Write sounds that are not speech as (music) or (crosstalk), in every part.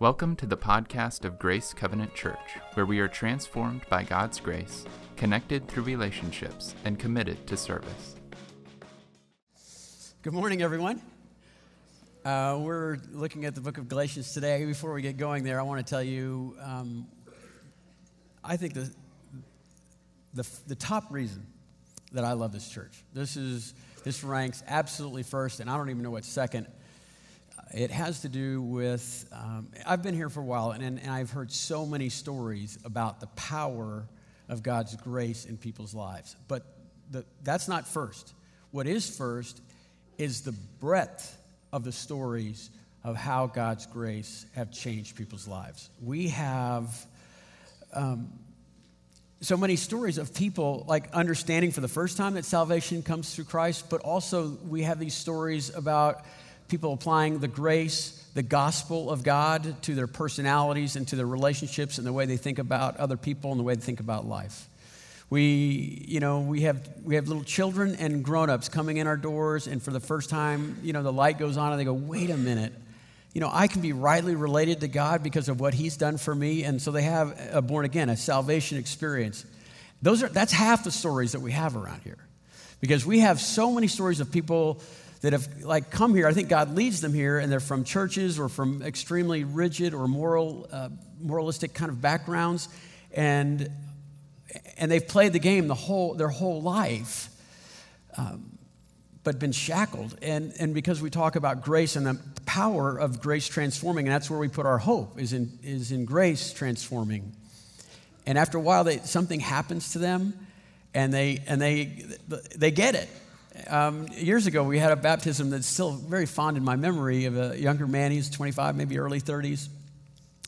Welcome to the podcast of Grace Covenant Church, where we are transformed by God's grace, connected through relationships, and committed to service. Good morning, everyone. Uh, we're looking at the book of Galatians today. Before we get going there, I want to tell you um, I think the, the, the top reason that I love this church, this, is, this ranks absolutely first, and I don't even know what's second it has to do with um, I've been here for a while, and, and I've heard so many stories about the power of God's grace in people's lives. But the, that's not first. What is first is the breadth of the stories of how God's grace have changed people's lives. We have um, so many stories of people like understanding for the first time that salvation comes through Christ, but also we have these stories about people applying the grace, the gospel of God to their personalities and to their relationships and the way they think about other people and the way they think about life. We, you know, we have, we have little children and grown-ups coming in our doors, and for the first time, you know, the light goes on and they go, wait a minute. You know, I can be rightly related to God because of what He's done for me. And so they have a born again, a salvation experience. Those are, that's half the stories that we have around here. Because we have so many stories of people that have like come here. I think God leads them here, and they're from churches or from extremely rigid or moral, uh, moralistic kind of backgrounds, and and they've played the game the whole their whole life, um, but been shackled. And and because we talk about grace and the power of grace transforming, and that's where we put our hope is in is in grace transforming. And after a while, they, something happens to them, and they and they they get it um, years ago, we had a baptism that's still very fond in my memory of a younger man. He's 25, maybe early 30s.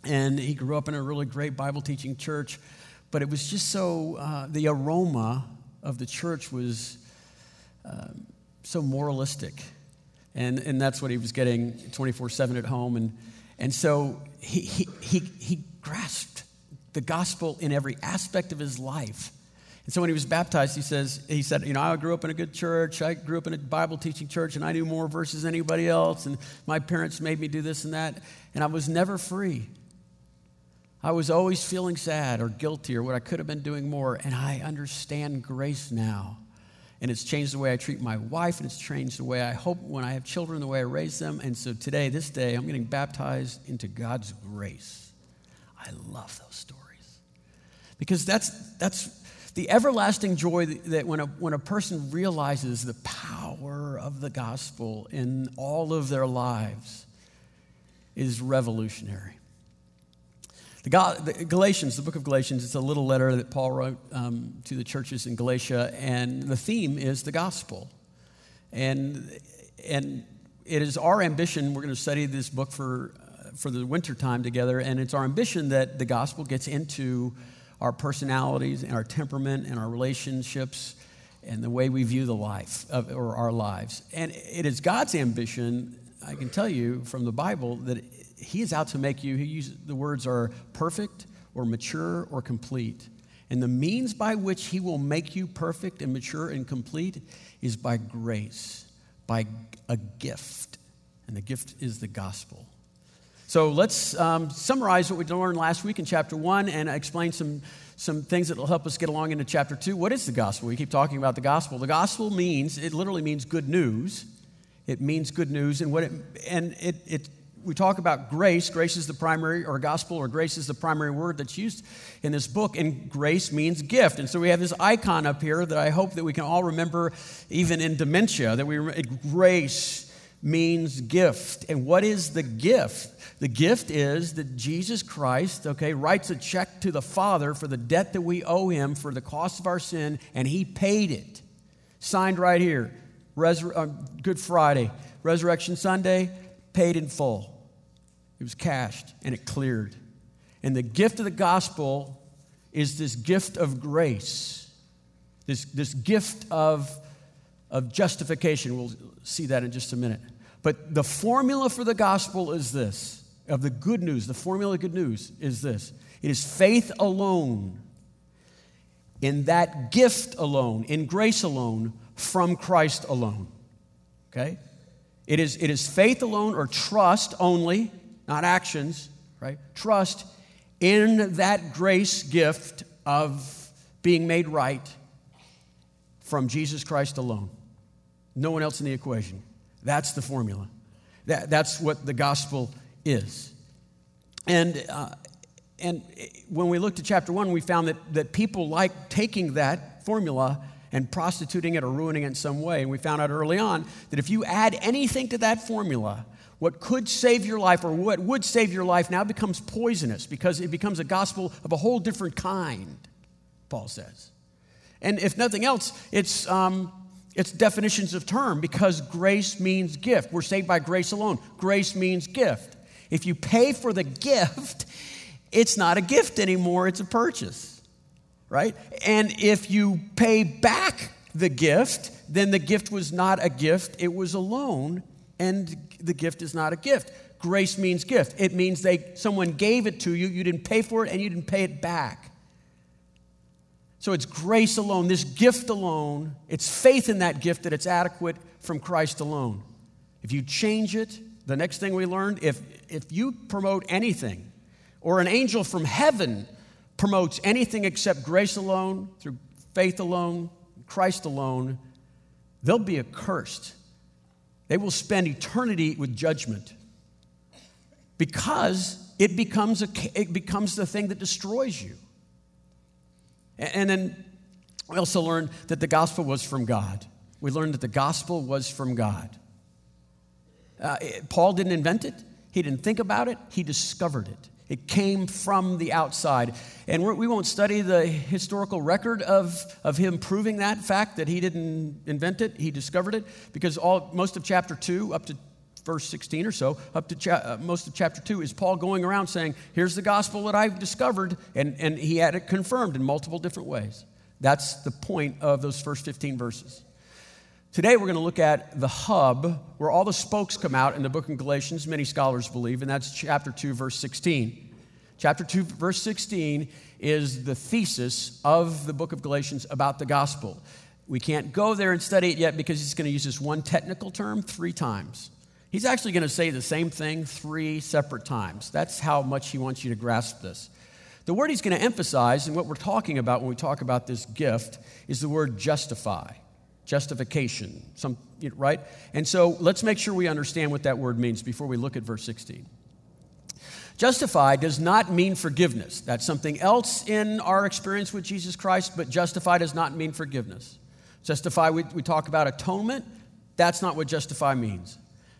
And he grew up in a really great Bible teaching church. But it was just so, uh, the aroma of the church was uh, so moralistic. And, and that's what he was getting 24 7 at home. And, and so he, he, he, he grasped the gospel in every aspect of his life. And so when he was baptized, he says, he said, you know, I grew up in a good church. I grew up in a Bible teaching church, and I knew more verses than anybody else. And my parents made me do this and that. And I was never free. I was always feeling sad or guilty or what I could have been doing more. And I understand grace now. And it's changed the way I treat my wife, and it's changed the way I hope when I have children, the way I raise them. And so today, this day, I'm getting baptized into God's grace. I love those stories. Because that's, that's, the everlasting joy that when a, when a person realizes the power of the gospel in all of their lives is revolutionary. The, Galatians, the book of Galatians, it's a little letter that Paul wrote um, to the churches in Galatia, and the theme is the gospel. And, and it is our ambition, we're going to study this book for, uh, for the winter time together, and it's our ambition that the gospel gets into our personalities and our temperament and our relationships and the way we view the life of, or our lives. And it is God's ambition, I can tell you from the Bible, that He is out to make you, he uses, the words are perfect or mature or complete. And the means by which He will make you perfect and mature and complete is by grace, by a gift. And the gift is the gospel. So let's um, summarize what we learned last week in chapter one and explain some, some things that will help us get along into chapter two. What is the gospel? We keep talking about the gospel. The gospel means, it literally means good news. It means good news. And, what it, and it, it, we talk about grace. Grace is the primary, or gospel, or grace is the primary word that's used in this book. And grace means gift. And so we have this icon up here that I hope that we can all remember, even in dementia, that we grace means gift. And what is the gift? The gift is that Jesus Christ, okay, writes a check to the Father for the debt that we owe him for the cost of our sin, and he paid it. Signed right here. Resur- uh, Good Friday. Resurrection Sunday, paid in full. It was cashed and it cleared. And the gift of the gospel is this gift of grace, this, this gift of, of justification. We'll see that in just a minute. But the formula for the gospel is this of the good news, the formula of good news is this it is faith alone, in that gift alone, in grace alone, from Christ alone. Okay? It is, it is faith alone or trust only, not actions, right? Trust in that grace gift of being made right from Jesus Christ alone. No one else in the equation. That's the formula. That, that's what the gospel is. And, uh, and when we looked at chapter one, we found that, that people like taking that formula and prostituting it or ruining it in some way. And we found out early on that if you add anything to that formula, what could save your life or what would save your life now becomes poisonous because it becomes a gospel of a whole different kind, Paul says. And if nothing else, it's, um, it's definitions of term because grace means gift. We're saved by grace alone. Grace means gift. If you pay for the (laughs) gift, it's not a gift anymore, it's a purchase, right? And if you pay back the gift, then the gift was not a gift, it was a loan, and the gift is not a gift. Grace means gift. It means they someone gave it to you, you didn't pay for it, and you didn't pay it back. So it's grace alone, this gift alone. It's faith in that gift that it's adequate from Christ alone. If you change it, the next thing we learned, if, if you promote anything, or an angel from heaven promotes anything except grace alone, through faith alone, Christ alone, they'll be accursed. They will spend eternity with judgment because it becomes, a, it becomes the thing that destroys you. And then we also learned that the gospel was from God. We learned that the gospel was from God. Uh, Paul didn't invent it, he didn't think about it, he discovered it. It came from the outside. And we won't study the historical record of, of him proving that fact that he didn't invent it, he discovered it, because all, most of chapter 2, up to verse 16 or so, up to cha- uh, most of chapter 2, is Paul going around saying, Here's the gospel that I've discovered. And, and he had it confirmed in multiple different ways. That's the point of those first 15 verses. Today, we're going to look at the hub where all the spokes come out in the book of Galatians, many scholars believe, and that's chapter 2, verse 16. Chapter 2, verse 16 is the thesis of the book of Galatians about the gospel. We can't go there and study it yet because he's going to use this one technical term three times. He's actually going to say the same thing three separate times. That's how much he wants you to grasp this. The word he's going to emphasize, and what we're talking about when we talk about this gift, is the word justify, justification, some, right? And so let's make sure we understand what that word means before we look at verse 16. Justify does not mean forgiveness. That's something else in our experience with Jesus Christ, but justify does not mean forgiveness. Justify, we, we talk about atonement. That's not what justify means.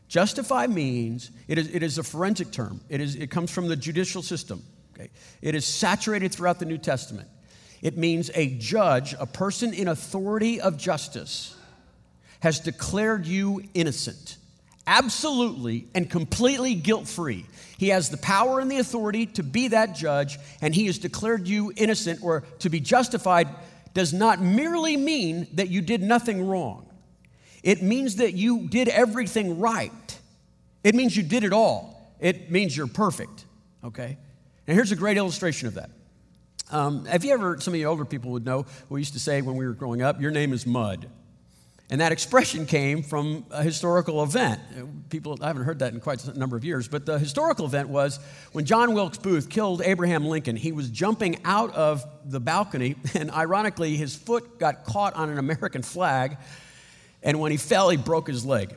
Justify means it is, it is a forensic term, it, is, it comes from the judicial system. Okay? It is saturated throughout the New Testament. It means a judge, a person in authority of justice, has declared you innocent, absolutely and completely guilt free. He has the power and the authority to be that judge, and he has declared you innocent or to be justified does not merely mean that you did nothing wrong. It means that you did everything right. It means you did it all. It means you're perfect, okay? And here's a great illustration of that. Um, have you ever, some of you older people would know, we used to say when we were growing up, your name is Mud. And that expression came from a historical event. People, I haven't heard that in quite a number of years, but the historical event was when John Wilkes Booth killed Abraham Lincoln. He was jumping out of the balcony, and ironically, his foot got caught on an American flag and when he fell, he broke his leg.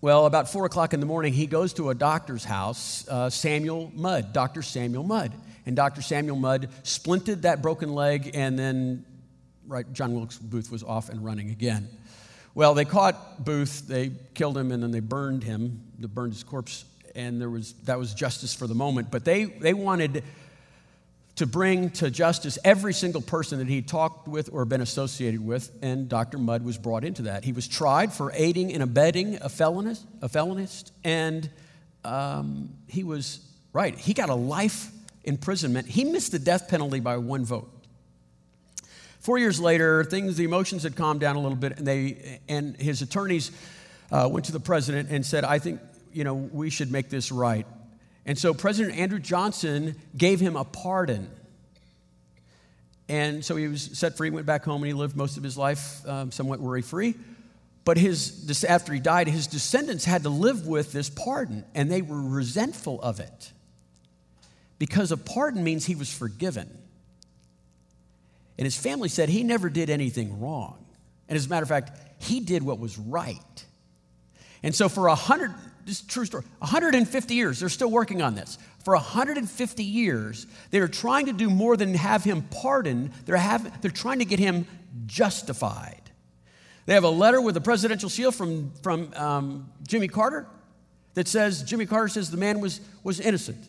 Well, about four o'clock in the morning, he goes to a doctor's house, uh, Samuel Mudd, Dr. Samuel Mudd. And Dr. Samuel Mudd splinted that broken leg, and then right, John Wilkes Booth was off and running again. Well, they caught Booth, they killed him, and then they burned him, they burned his corpse, and there was, that was justice for the moment. But they, they wanted to bring to justice every single person that he talked with or been associated with, and Dr. Mudd was brought into that. He was tried for aiding and abetting a felonist, a felonist and um, he was right. He got a life imprisonment. He missed the death penalty by one vote. Four years later, things, the emotions had calmed down a little bit, and they and his attorneys uh, went to the president and said, "I think you know we should make this right." And so President Andrew Johnson gave him a pardon. And so he was set free, went back home, and he lived most of his life um, somewhat worry free. But his, after he died, his descendants had to live with this pardon, and they were resentful of it. because a pardon means he was forgiven. And his family said he never did anything wrong. And as a matter of fact, he did what was right. And so for a hundred, this is true story, 150 years, they're still working on this. For 150 years, they are trying to do more than have him pardoned. They're, have, they're trying to get him justified. They have a letter with a presidential seal from, from um, Jimmy Carter that says, Jimmy Carter says the man was, was innocent.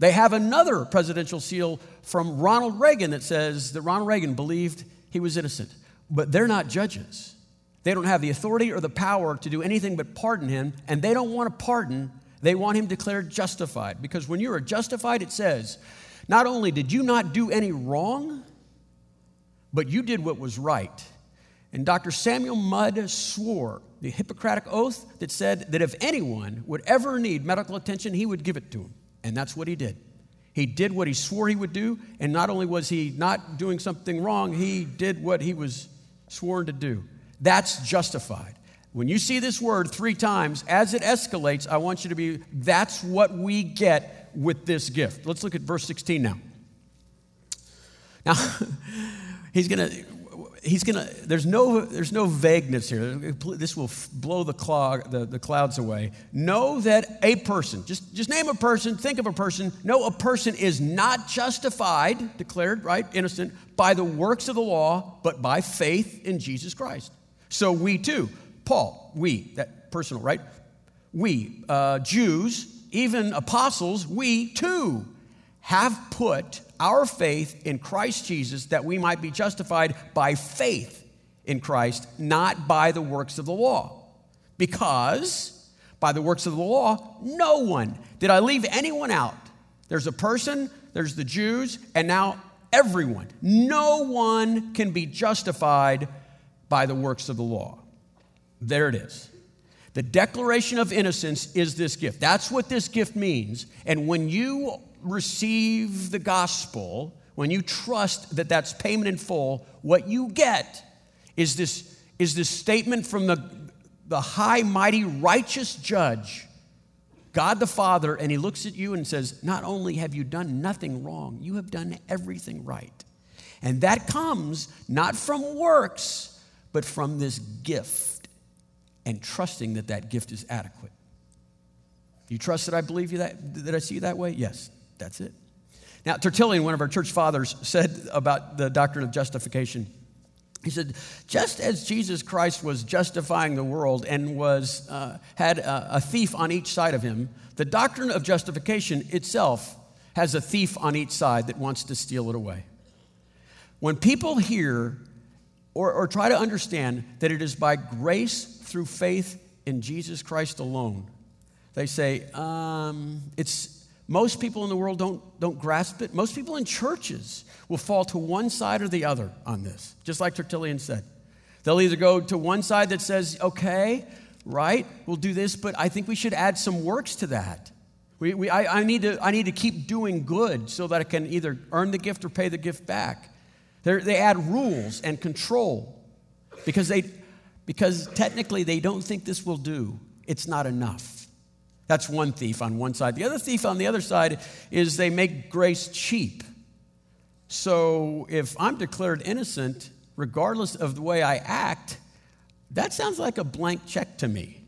They have another presidential seal from Ronald Reagan that says that Ronald Reagan believed he was innocent. But they're not judges. They don't have the authority or the power to do anything but pardon him, and they don't want to pardon, they want him declared justified. Because when you are justified, it says, not only did you not do any wrong, but you did what was right. And Dr. Samuel Mudd swore the Hippocratic oath that said that if anyone would ever need medical attention, he would give it to him. And that's what he did. He did what he swore he would do, and not only was he not doing something wrong, he did what he was sworn to do. That's justified. When you see this word three times, as it escalates, I want you to be, that's what we get with this gift. Let's look at verse 16 now. Now, (laughs) he's going to, he's going to, there's no, there's no vagueness here. This will blow the, clog, the, the clouds away. Know that a person, just, just name a person, think of a person. Know a person is not justified, declared, right, innocent, by the works of the law, but by faith in Jesus Christ. So we too, Paul, we, that personal, right? We, uh, Jews, even apostles, we too have put our faith in Christ Jesus that we might be justified by faith in Christ, not by the works of the law. Because by the works of the law, no one. Did I leave anyone out? There's a person, there's the Jews, and now everyone. No one can be justified by the works of the law. There it is. The declaration of innocence is this gift. That's what this gift means. And when you receive the gospel, when you trust that that's payment in full, what you get is this, is this statement from the, the high, mighty, righteous judge, God the Father, and he looks at you and says, Not only have you done nothing wrong, you have done everything right. And that comes not from works, but from this gift and trusting that that gift is adequate. You trust that I believe you that, that I see you that way? Yes, that's it. Now, Tertullian, one of our church fathers, said about the doctrine of justification, he said, just as Jesus Christ was justifying the world and was, uh, had a, a thief on each side of him, the doctrine of justification itself has a thief on each side that wants to steal it away. When people hear or, or try to understand that it is by grace through faith in Jesus Christ alone. They say, um, it's, most people in the world don't, don't grasp it. Most people in churches will fall to one side or the other on this, just like Tertullian said. They'll either go to one side that says, okay, right, we'll do this, but I think we should add some works to that. We, we, I, I, need to, I need to keep doing good so that I can either earn the gift or pay the gift back. They're, they add rules and control because, they, because technically they don't think this will do. It's not enough. That's one thief on one side. The other thief on the other side is they make grace cheap. So if I'm declared innocent, regardless of the way I act, that sounds like a blank check to me.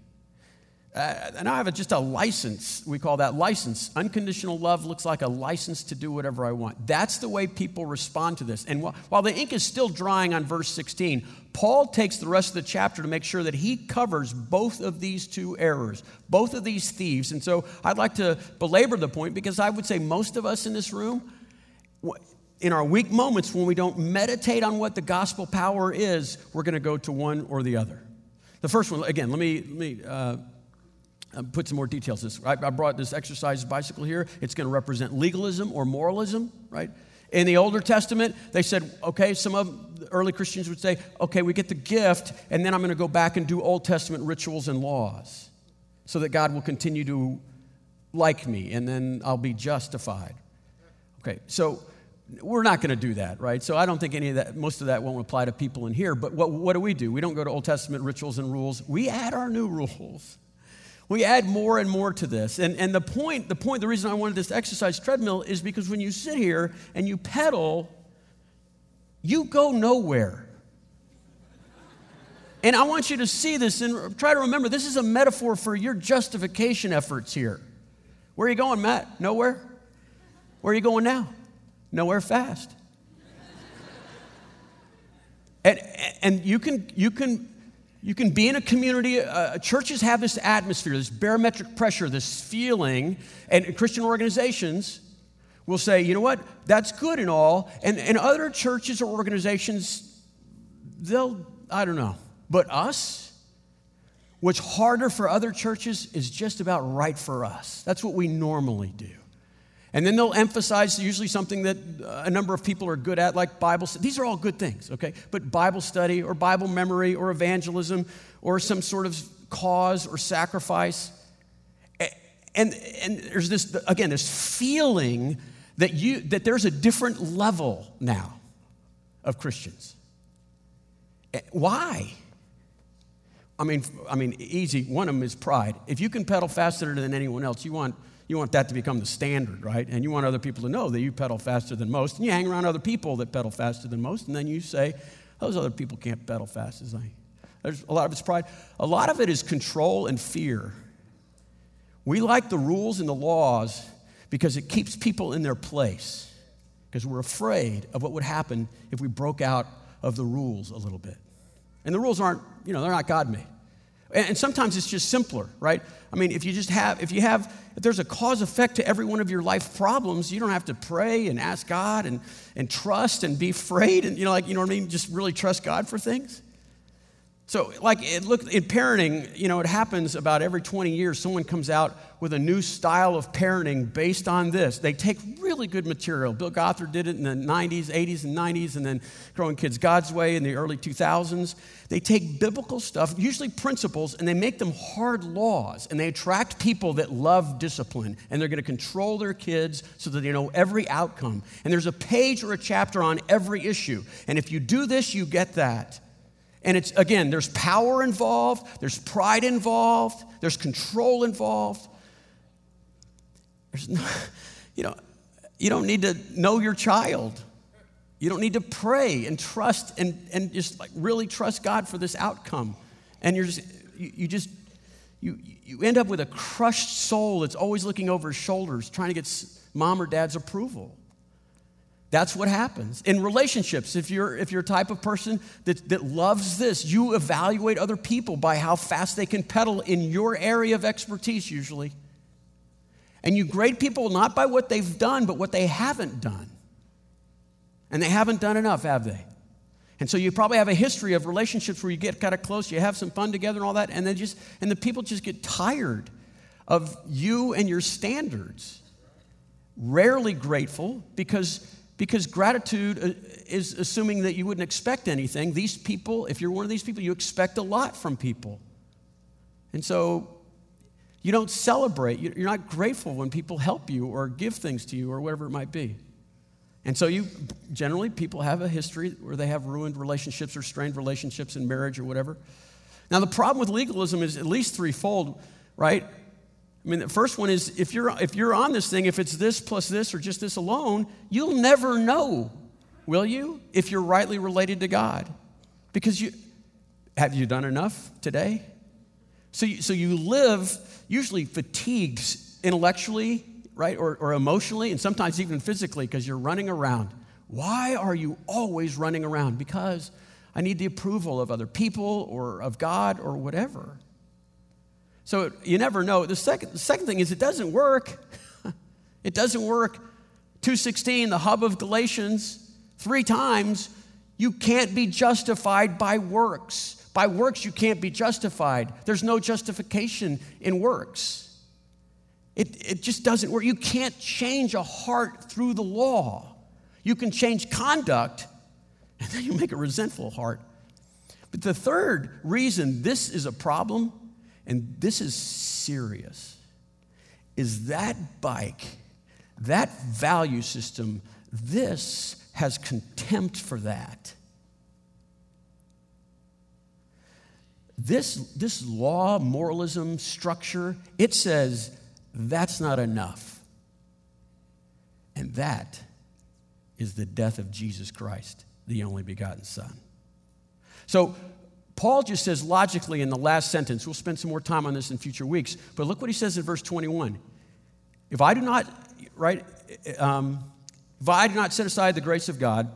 Uh, and I have a, just a license. We call that license. Unconditional love looks like a license to do whatever I want. That's the way people respond to this. And while, while the ink is still drying on verse 16, Paul takes the rest of the chapter to make sure that he covers both of these two errors, both of these thieves. And so I'd like to belabor the point because I would say most of us in this room, in our weak moments when we don't meditate on what the gospel power is, we're going to go to one or the other. The first one, again, let me, let me uh, Uh, put some more details. This I, I brought this exercise bicycle here. It's going to represent legalism or moralism, right? In the Older Testament, they said, okay, some of the early Christians would say, okay, we get the gift, and then I'm going to go back and do Old Testament rituals and laws so that God will continue to like me, and then I'll be justified. Okay, so we're not going to do that, right? So I don't think any of that, most of that won't apply to people in here. But what, what do we do? We don't go to Old Testament rituals and rules, we add our new rules. We add more and more to this. And, and the point, the point, the reason I wanted this exercise treadmill is because when you sit here and you pedal, you go nowhere. And I want you to see this and try to remember this is a metaphor for your justification efforts here. Where are you going, Matt? Nowhere? Where are you going now? Nowhere fast. and, and you can, you can you can be in a community, uh, churches have this atmosphere, this barometric pressure, this feeling, and Christian organizations will say, you know what, that's good and all. And, and other churches or organizations, they'll, I don't know. But us, what's harder for other churches is just about right for us. That's what we normally do. And then they'll emphasize usually something that uh, a number of people are good at, like Bible study. These are all good things, okay? But Bible study or Bible memory or evangelism or some sort of cause or sacrifice. And, and there's this, again, this feeling that, you, that there's a different level now of Christians. Why? I mean, I mean, easy. One of them is pride. If you can pedal faster than anyone else, you want you want that to become the standard, right? And you want other people to know that you pedal faster than most. And you hang around other people that pedal faster than most, and then you say, those other people can't pedal fast as I. There's a lot of it's pride. A lot of it is control and fear. We like the rules and the laws because it keeps people in their place, because we're afraid of what would happen if we broke out of the rules a little bit. And the rules aren't, you know, they're not God made. And sometimes it's just simpler, right? I mean, if you just have, if you have, if there's a cause effect to every one of your life problems, you don't have to pray and ask God and, and trust and be afraid and, you know, like, you know what I mean? Just really trust God for things. So, like, it, look, in parenting, you know, it happens about every 20 years, someone comes out with a new style of parenting based on this. They take really good material. Bill Gothard did it in the 90s, 80s, and 90s, and then Growing Kids God's Way in the early 2000s. They take biblical stuff, usually principles, and they make them hard laws. And they attract people that love discipline, and they're going to control their kids so that they know every outcome. And there's a page or a chapter on every issue. And if you do this, you get that. And it's, again, there's power involved, there's pride involved, there's control involved. There's no, (laughs) you know, you don't need to know your child. You don't need to pray and trust and, and just like really trust God for this outcome. And you're just, you, you just, you, you end up with a crushed soul that's always looking over his shoulders, trying to get mom or dad's approval. That's what happens. In relationships, if you're, if you're a type of person that, that loves this, you evaluate other people by how fast they can pedal in your area of expertise, usually. And you grade people not by what they've done, but what they haven't done. And they haven't done enough, have they? And so you probably have a history of relationships where you get kind of close, you have some fun together and all that, and then just and the people just get tired of you and your standards. Rarely grateful because because gratitude uh, is assuming that you wouldn't expect anything. These people, if you're one of these people, you expect a lot from people. And so you don't celebrate, you're not grateful when people help you or give things to you or whatever it might be. And so you generally people have a history where they have ruined relationships or strained relationships in marriage or whatever. Now the problem with legalism is at least threefold, right? I mean, the first one is if you're, if you're on this thing, if it's this plus this or just this alone, you'll never know, will you, if you're rightly related to God? Because you, have you done enough today? So you, so you live usually fatigued intellectually, right, or, or emotionally, and sometimes even physically because you're running around. Why are you always running around? Because I need the approval of other people or of God or whatever. So you never know. The second, the second thing is it doesn't work. (laughs) it doesn't work. 216, the hub of Galatians, three times, you can't be justified by works. By works, you can't be justified. There's no justification in works. It, it just doesn't work. You can't change a heart through the law. You can change conduct, and then you make a resentful heart. But the third reason this is a problem and this is serious, is that bike, that value system, this has contempt for that. this, this law, moralism, structure, it says that's not enough. And that is the death of Jesus Christ, the only begotten Son. So, Paul just says logically in the last sentence, we'll spend some more time on this in future weeks, but look what he says in verse 21. If I do not, right, um, if I do not set aside the grace of God,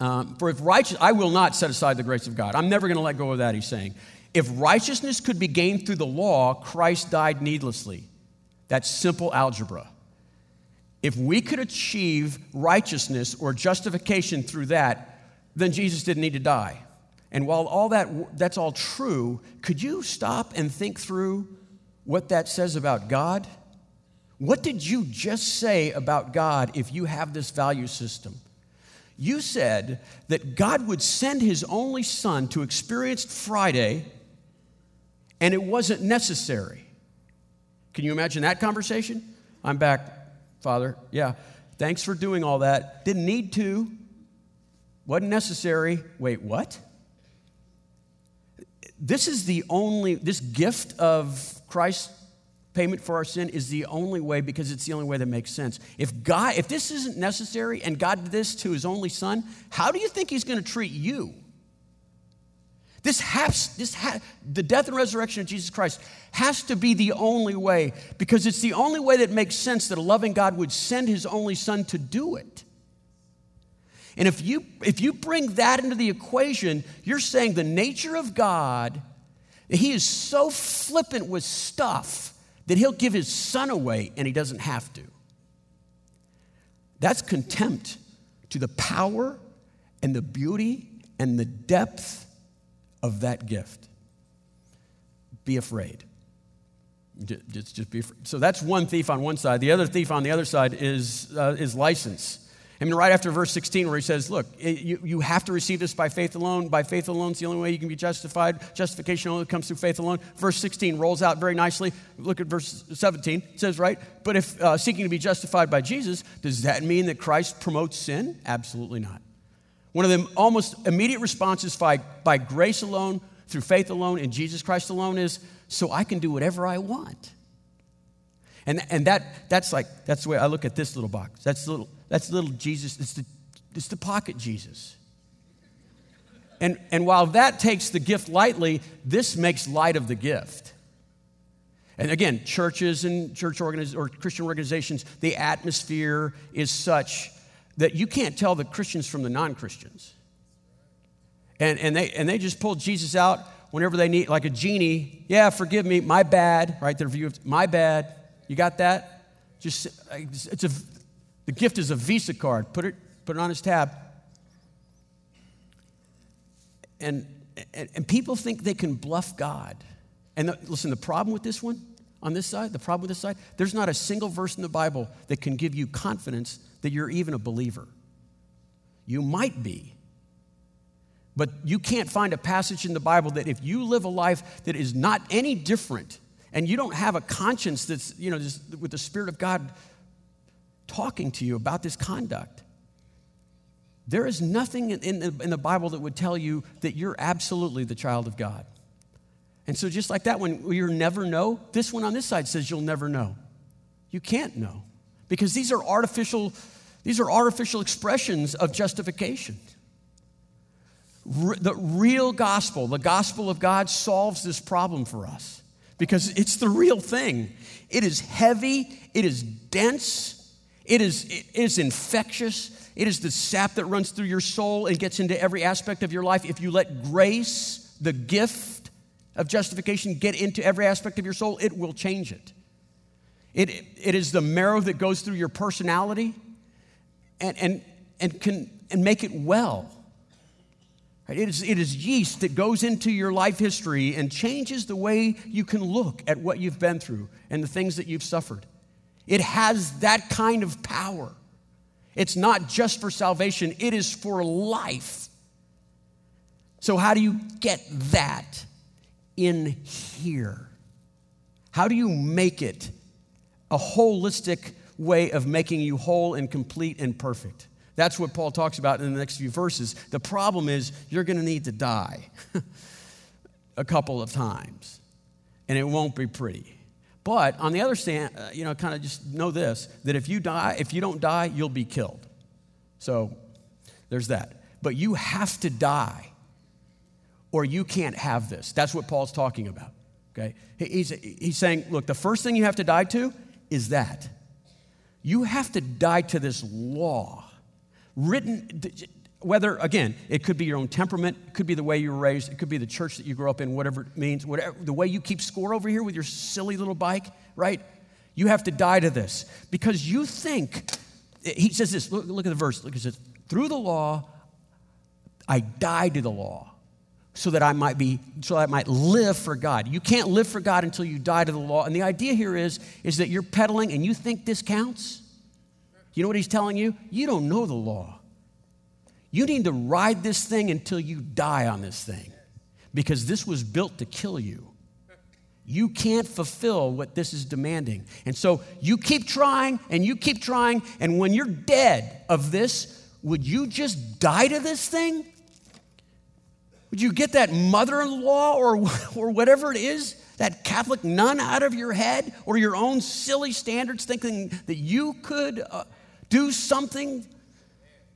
um, for if righteous, I will not set aside the grace of God. I'm never going to let go of that, he's saying. If righteousness could be gained through the law, Christ died needlessly. That's simple algebra. If we could achieve righteousness or justification through that, then Jesus didn't need to die. And while all that that's all true, could you stop and think through what that says about God? What did you just say about God if you have this value system? You said that God would send his only son to experience Friday and it wasn't necessary. Can you imagine that conversation? I'm back, Father. Yeah. Thanks for doing all that. Didn't need to. Wasn't necessary. Wait, what? This is the only, this gift of Christ's payment for our sin is the only way because it's the only way that makes sense. If God, if this isn't necessary and God did this to his only son, how do you think he's going to treat you? This has, this ha, the death and resurrection of Jesus Christ has to be the only way because it's the only way that makes sense that a loving God would send his only son to do it. And if you, if you bring that into the equation, you're saying the nature of God, he is so flippant with stuff that he'll give his son away and he doesn't have to. That's contempt to the power and the beauty and the depth of that gift. Be afraid. Just, just be afraid. So that's one thief on one side. The other thief on the other side is, uh, is license. I mean, right after verse 16, where he says, Look, you, you have to receive this by faith alone. By faith alone, it's the only way you can be justified. Justification only comes through faith alone. Verse 16 rolls out very nicely. Look at verse 17. It says, Right, but if uh, seeking to be justified by Jesus, does that mean that Christ promotes sin? Absolutely not. One of the almost immediate responses by, by grace alone, through faith alone, in Jesus Christ alone is, So I can do whatever I want. And, and that, that's like, that's the way I look at this little box. That's the little that's little Jesus, it's the, it's the pocket Jesus. And, and while that takes the gift lightly, this makes light of the gift. And again, churches and church organiz- or Christian organizations, the atmosphere is such that you can't tell the Christians from the non Christians. And, and, they, and they just pull Jesus out whenever they need, like a genie. Yeah, forgive me, my bad, right? Their view of my bad. You got that? Just, it's a, the gift is a Visa card. Put it, put it on his tab. And, and, and people think they can bluff God. And the, listen, the problem with this one, on this side, the problem with this side, there's not a single verse in the Bible that can give you confidence that you're even a believer. You might be, but you can't find a passage in the Bible that if you live a life that is not any different and you don't have a conscience that's, you know, with the Spirit of God talking to you about this conduct. There is nothing in the, in the Bible that would tell you that you're absolutely the child of God. And so, just like that one, you'll never know, this one on this side says you'll never know. You can't know because these are artificial, these are artificial expressions of justification. the real gospel, the gospel of God, solves this problem for us because it's the real thing. It is heavy, it is dense, it is, it is infectious. It is the sap that runs through your soul and gets into every aspect of your life. If you let grace, the gift of justification, get into every aspect of your soul, it will change it. It, it is the marrow that goes through your personality and, and, and can and make it well. It is, it is yeast that goes into your life history and changes the way you can look at what you've been through and the things that you've suffered. It has that kind of power. It's not just for salvation, it is for life. So, how do you get that in here? How do you make it a holistic way of making you whole and complete and perfect? That's what Paul talks about in the next few verses. The problem is, you're going to need to die. (laughs) a couple of times, and it won't be pretty. But on the other hand, uh, you know, kind of just know this that if you die, if you don't die, you'll be killed. So there's that. But you have to die, or you can't have this. That's what Paul's talking about. Okay? He's, he's saying, look, the first thing you have to die to is that. You have to die to this law written whether, again, it could be your own temperament, it could be the way you were raised, it could be the church that you grew up in, whatever it means, whatever, the way you keep score over here with your silly little bike, right? You have to die to this because you think, he says this, look, look at the verse, look, it says, through the law, I died to the law so that I might be, so I might live for God. You can't live for God until you die to the law. And the idea here is, is that you're peddling and you think this counts. You know what he's telling you? You don't know the law. You need to ride this thing until you die on this thing because this was built to kill you. You can't fulfill what this is demanding. And so you keep trying and you keep trying. And when you're dead of this, would you just die to this thing? Would you get that mother in law or, (laughs) or whatever it is, that Catholic nun out of your head, or your own silly standards, thinking that you could uh, do something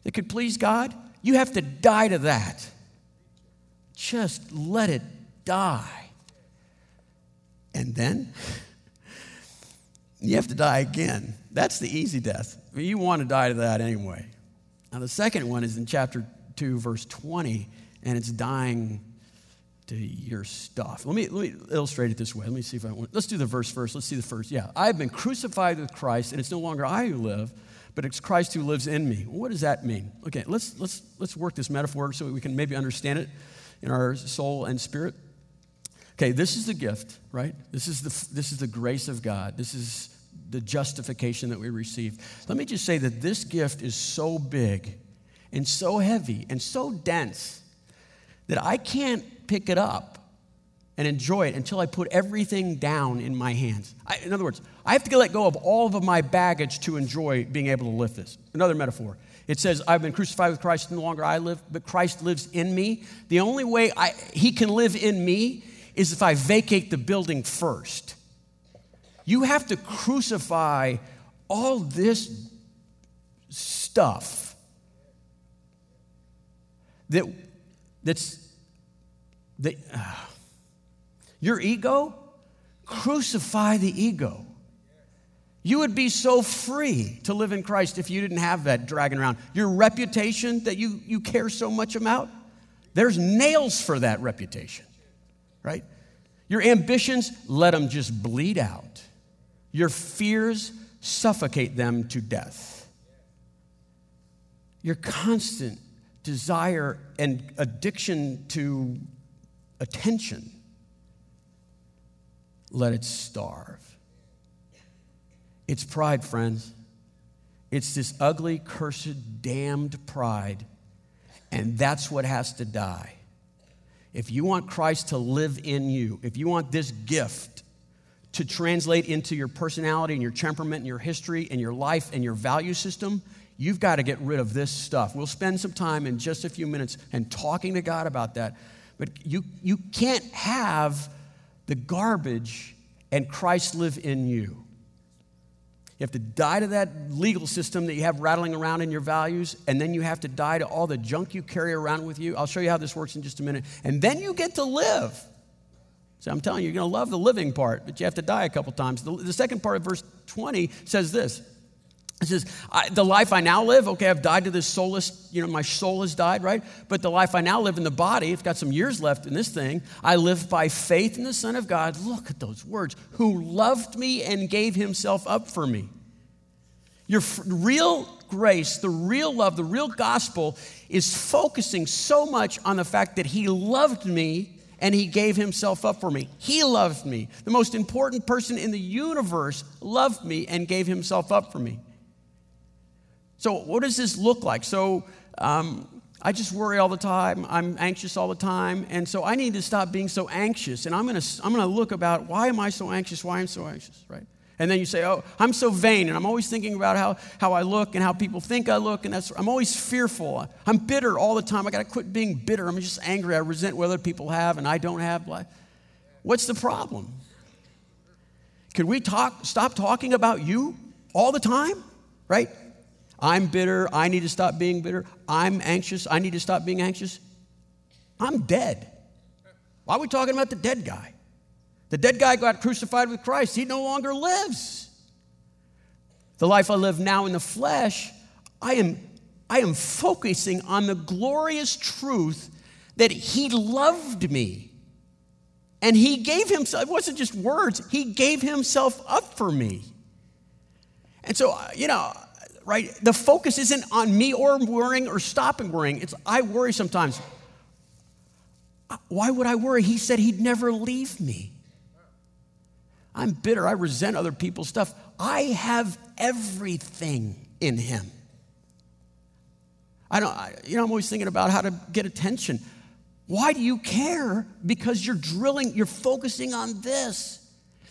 that could please God? You have to die to that. Just let it die. And then (laughs) you have to die again. That's the easy death. you want to die to that anyway. Now, the second one is in chapter 2, verse 20, and it's dying to your stuff. Let me, let me illustrate it this way. Let me see if I want. Let's do the verse first. Let's see the first. Yeah. I've been crucified with Christ, and it's no longer I who live, but it's Christ who lives in me. What does that mean? Okay, let's, let's, let's work this metaphor so we can maybe understand it in our soul and spirit. Okay, this is the gift, right? This is the, this is the grace of God. This is the justification that we receive. Let me just say that this gift is so big and so heavy and so dense that I can't pick it up and enjoy it until I put everything down in my hands. I, in other words, I have to let go of all of my baggage to enjoy being able to lift this. Another metaphor. It says, I've been crucified with Christ, no longer I live, but Christ lives in me. The only way I, he can live in me is if I vacate the building first. You have to crucify all this stuff that, that's, that, uh, your ego? Crucify the ego. You would be so free to live in Christ if you didn't have that dragging around. Your reputation that you, you care so much about, there's nails for that reputation, right? Your ambitions, let them just bleed out. Your fears, suffocate them to death. Your constant desire and addiction to attention, let it starve. It's pride, friends. It's this ugly, cursed, damned pride. And that's what has to die. If you want Christ to live in you, if you want this gift to translate into your personality and your temperament and your history and your life and your value system, you've got to get rid of this stuff. We'll spend some time in just a few minutes and talking to God about that. But you, you can't have the garbage and Christ live in you. You have to die to that legal system that you have rattling around in your values, and then you have to die to all the junk you carry around with you. I'll show you how this works in just a minute. And then you get to live. So I'm telling you, you're going to love the living part, but you have to die a couple times. The, the second part of verse 20 says this it says, the life I now live, okay, I've died to this soulless, you know, my soul has died, right? But the life I now live in the body, I've got some years left in this thing. I live by faith in the Son of God. Look at those words, who loved me and gave himself up for me. Your f- real grace, the real love, the real gospel is focusing so much on the fact that he loved me and he gave himself up for me. He loved me. The most important person in the universe loved me and gave himself up for me. So, what does this look like? So, um, I just worry all the time. I'm anxious all the time. And so I need to stop being so anxious. And I'm going to I'm going to look about why am I so anxious? Why am I so anxious, right? And then you say, Oh, I'm so vain, and I'm always thinking about how, how I look and how people think I look, and that's I'm always fearful. I'm bitter all the time. I gotta quit being bitter. I'm just angry. I resent what other people have and I don't have. What's the problem? Can we talk, stop talking about you all the time? Right? I'm bitter. I need to stop being bitter. I'm anxious. I need to stop being anxious. I'm dead. Why are we talking about the dead guy? The dead guy got crucified with Christ. He no longer lives. The life I live now in the flesh, I am, I am focusing on the glorious truth that He loved me. And He gave Himself, it wasn't just words, He gave Himself up for me. And so, you know, right, the focus isn't on me or worrying or stopping worrying. It's I worry sometimes. Uh, why would I worry? He said He'd never leave me. I'm bitter. I resent other people's stuff. I have everything in him. I don't, I, you know, I'm always thinking about how to get attention. Why do you care? Because you're drilling, you're focusing on this.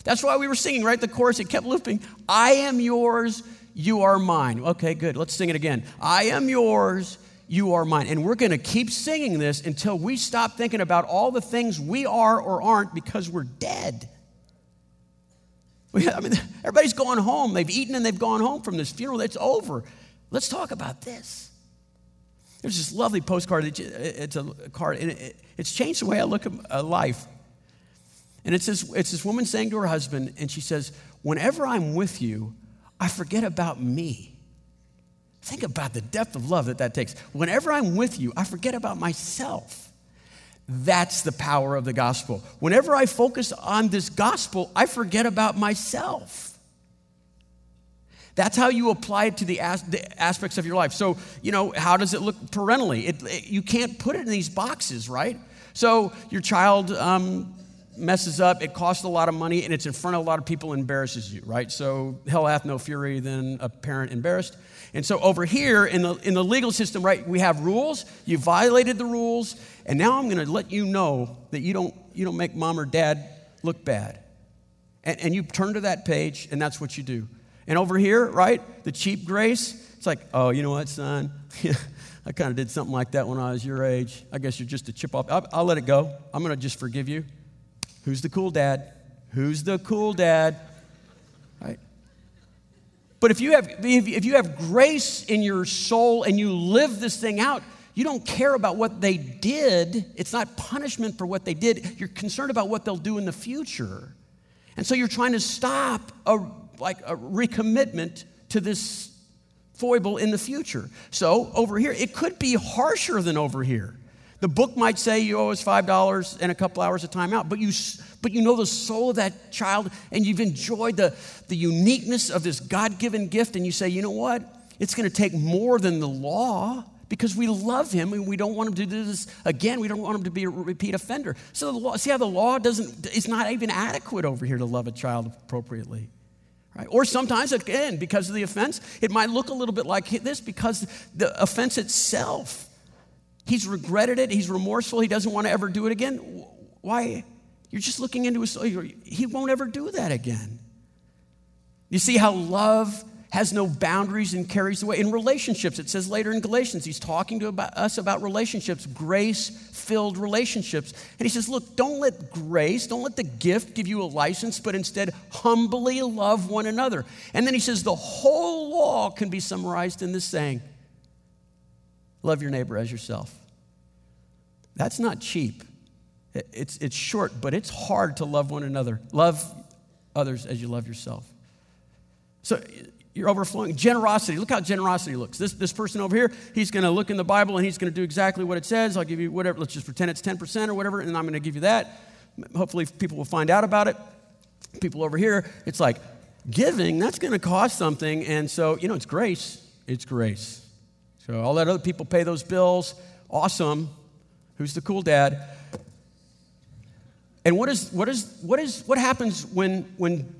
That's why we were singing, right? The chorus, it kept looping. I am yours, you are mine. Okay, good. Let's sing it again. I am yours, you are mine. And we're going to keep singing this until we stop thinking about all the things we are or aren't because we're dead. I mean, everybody's going home. They've eaten and they've gone home from this funeral. It's over. Let's talk about this. There's this lovely postcard. It's a card, and it's changed the way I look at uh, life. And it's this, it's this woman saying to her husband, and she says, Whenever I'm with you, I forget about me. Think about the depth of love that that takes. Whenever I'm with you, I forget about myself. That's the power of the gospel. Whenever I focus on this gospel, I forget about myself. That's how you apply it to the, as, the, aspects of your life. So, you know, how does it look parentally? It, it, you can't put it in these boxes, right? So, your child um, messes up, it costs a lot of money, and it's in front of a lot of people, embarrasses you, right? So, hell hath no fury than a parent embarrassed. And so over here in the, in the legal system, right, we have rules. You violated the rules, and now I'm going to let you know that you don't, you don't make mom or dad look bad. And, and you turn to that page, and that's what you do. And over here, right, the cheap grace, it's like, oh, you know what, son? (laughs) I kind of did something like that when I was your age. I guess you're just a chip off. I'll, I'll let it go. I'm going to just forgive you. Who's the cool dad? Who's the cool dad? Right? But if you have, if you have grace in your soul and you live this thing out, you don't care about what they did. It's not punishment for what they did. You're concerned about what they'll do in the future. And so you're trying to stop a, like a recommitment to this foible in the future. So over here, it could be harsher than over here. The book might say you owe us $5 and a couple hours of time out, but you, but you know the soul of that child and you've enjoyed the, the uniqueness of this God given gift, and you say, you know what? It's going to take more than the law because we love him and we don't want him to do this again. We don't want him to be a repeat offender. So the law, see how the law doesn't, it's not even adequate over here to love a child appropriately. Right? Or sometimes, again, because of the offense, it might look a little bit like this because the offense itself He's regretted it. He's remorseful. He doesn't want to ever do it again. Why? You're just looking into his soul. He won't ever do that again. You see how love has no boundaries and carries the way. In relationships, it says later in Galatians, he's talking to us about relationships, grace filled relationships. And he says, Look, don't let grace, don't let the gift give you a license, but instead humbly love one another. And then he says, The whole law can be summarized in this saying love your neighbor as yourself. That's not cheap. It's, it's short, but it's hard to love one another. Love others as you love yourself. So you're overflowing. Generosity. Look how generosity looks. This, this person over here, he's going to look in the Bible and he's going to do exactly what it says. I'll give you whatever. Let's just pretend it's 10% or whatever, and I'm going to give you that. Hopefully, people will find out about it. People over here, it's like giving, that's going to cost something. And so, you know, it's grace. It's grace. So I'll let other people pay those bills. Awesome. Who's the cool dad? And what is what is what is what happens when when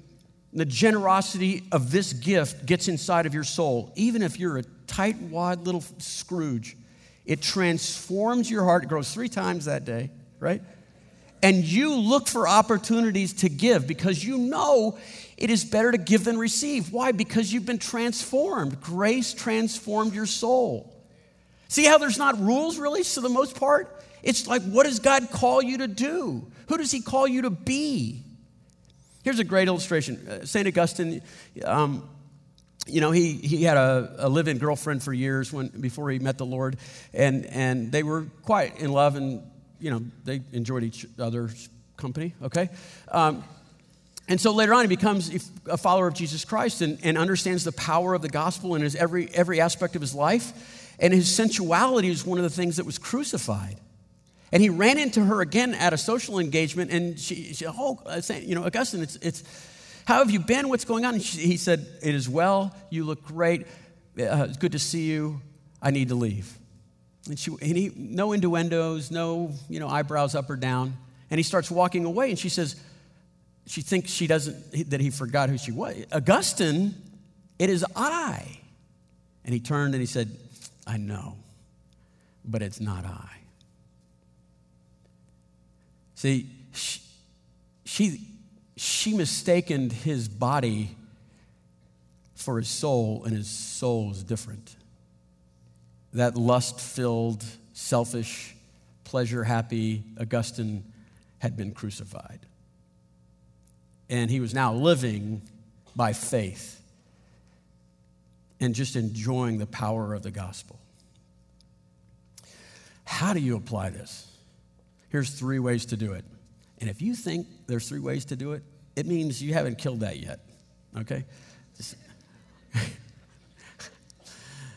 the generosity of this gift gets inside of your soul, even if you're a tight wad little Scrooge, it transforms your heart. It grows three times that day, right? And you look for opportunities to give because you know it is better to give than receive. Why? Because you've been transformed. Grace transformed your soul. See how there's not rules really, for the most part? It's like, what does God call you to do? Who does He call you to be? Here's a great illustration. Uh, St. Augustine, um, you know, he, he had a, a live in girlfriend for years when, before he met the Lord, and, and they were quite in love and, you know, they enjoyed each other's company, okay? Um, and so later on, he becomes a follower of Jesus Christ and, and understands the power of the gospel in his every, every aspect of his life. And his sensuality is one of the things that was crucified. And he ran into her again at a social engagement, and she, she oh, you know, Augustine, it's, it's, how have you been? What's going on? And she, he said, it is well. You look great. Uh, it's good to see you. I need to leave. And, she, and he, no innuendos, no, you know, eyebrows up or down. And he starts walking away, and she says, she thinks she doesn't, that he forgot who she was. Augustine, it is I. And he turned and he said, I know, but it's not I. See, she, she, she mistaken his body for his soul, and his soul is different. That lust filled, selfish, pleasure happy Augustine had been crucified. And he was now living by faith and just enjoying the power of the gospel. How do you apply this? Here's three ways to do it. And if you think there's three ways to do it, it means you haven't killed that yet, okay? (laughs)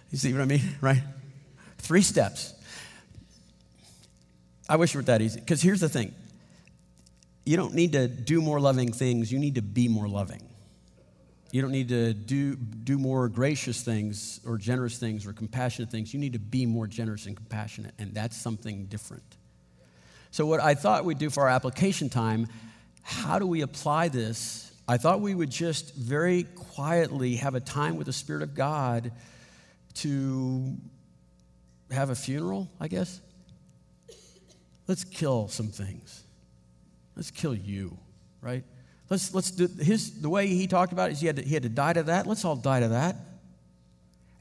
you see what I mean, right? Three steps. I wish it were that easy. Because here's the thing you don't need to do more loving things, you need to be more loving. You don't need to do, do more gracious things or generous things or compassionate things. You need to be more generous and compassionate, and that's something different. So, what I thought we'd do for our application time, how do we apply this? I thought we would just very quietly have a time with the Spirit of God to have a funeral, I guess. Let's kill some things. Let's kill you, right? Let's, let's do his, the way he talked about it is he had, to, he had to die to that. Let's all die to that.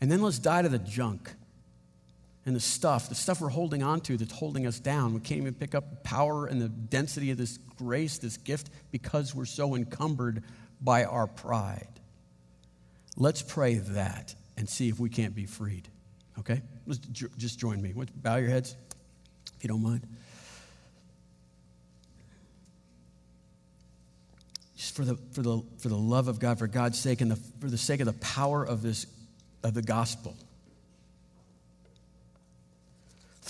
And then let's die to the junk and the stuff, the stuff we're holding on to that's holding us down. We can't even pick up the power and the density of this grace, this gift, because we're so encumbered by our pride. Let's pray that and see if we can't be freed. Okay? Let's just join me. Bow your heads, if you don't mind. Just for the, for the, for the love of God, for God's sake, and the, for the sake of the power of, this, of the gospel.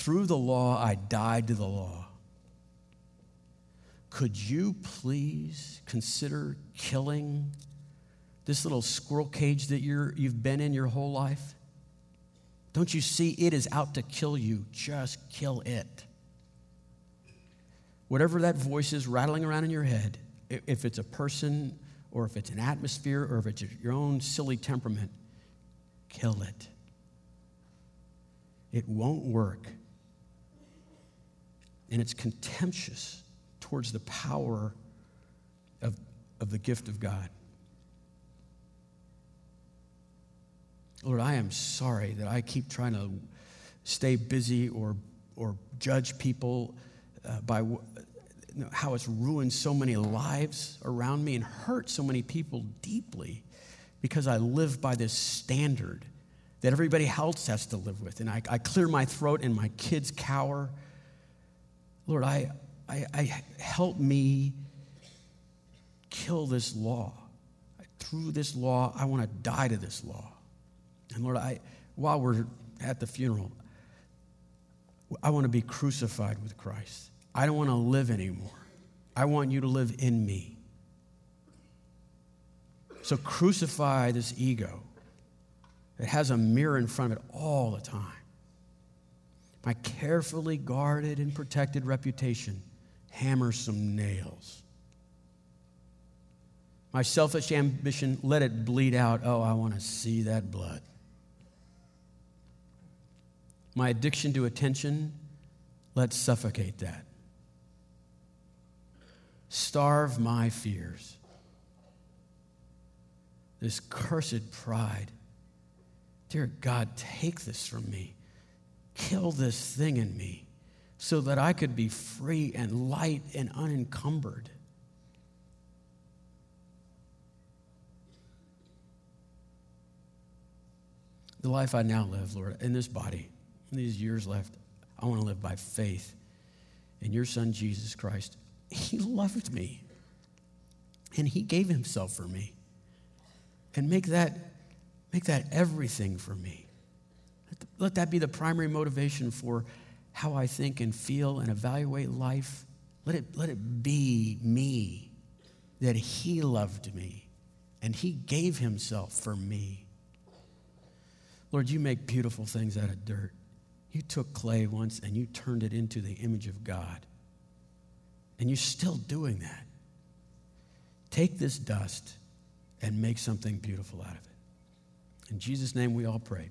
Through the law, I died to the law. Could you please consider killing this little squirrel cage that you're, you've been in your whole life? Don't you see it is out to kill you? Just kill it. Whatever that voice is rattling around in your head, if it's a person or if it's an atmosphere or if it's your own silly temperament, kill it. It won't work and it's contemptuous towards the power of, of the gift of God. Lord, I am sorry that I keep trying to stay busy or, or judge people uh, by w- how it's ruined so many lives around me and hurt so many people deeply because I live by this standard that everybody else has to live with. And I, I clear my throat and my kids cower Lord, I, I, I help me kill this law. Through this law, I want to die to this law. And Lord, I, while we're at the funeral, I want to be crucified with Christ. I don't want to live anymore. I want you to live in me. So crucify this ego. It has a mirror in front of it all the time my carefully guarded and protected reputation hammer some nails. My selfish ambition, let it bleed out. Oh, I want to see that blood. My addiction to attention, let's suffocate that. Starve my fears. this cursed pride. Dear God, take this from me. Kill this thing in me so that I could be free and light and unencumbered. The life I now live, Lord, in this body, in these years left, I want to live by faith in your Son, Jesus Christ. He loved me, and He gave Himself for me. And make that, make that everything for me. Let, that be the primary motivation for how I think and feel and evaluate life. Let it, let it be me that He loved me and He gave Himself for me. Lord, you make beautiful things out of dirt. You took clay once and you turned it into the image of God. And you're still doing that. Take this dust and make something beautiful out of it. In Jesus' name, we all pray.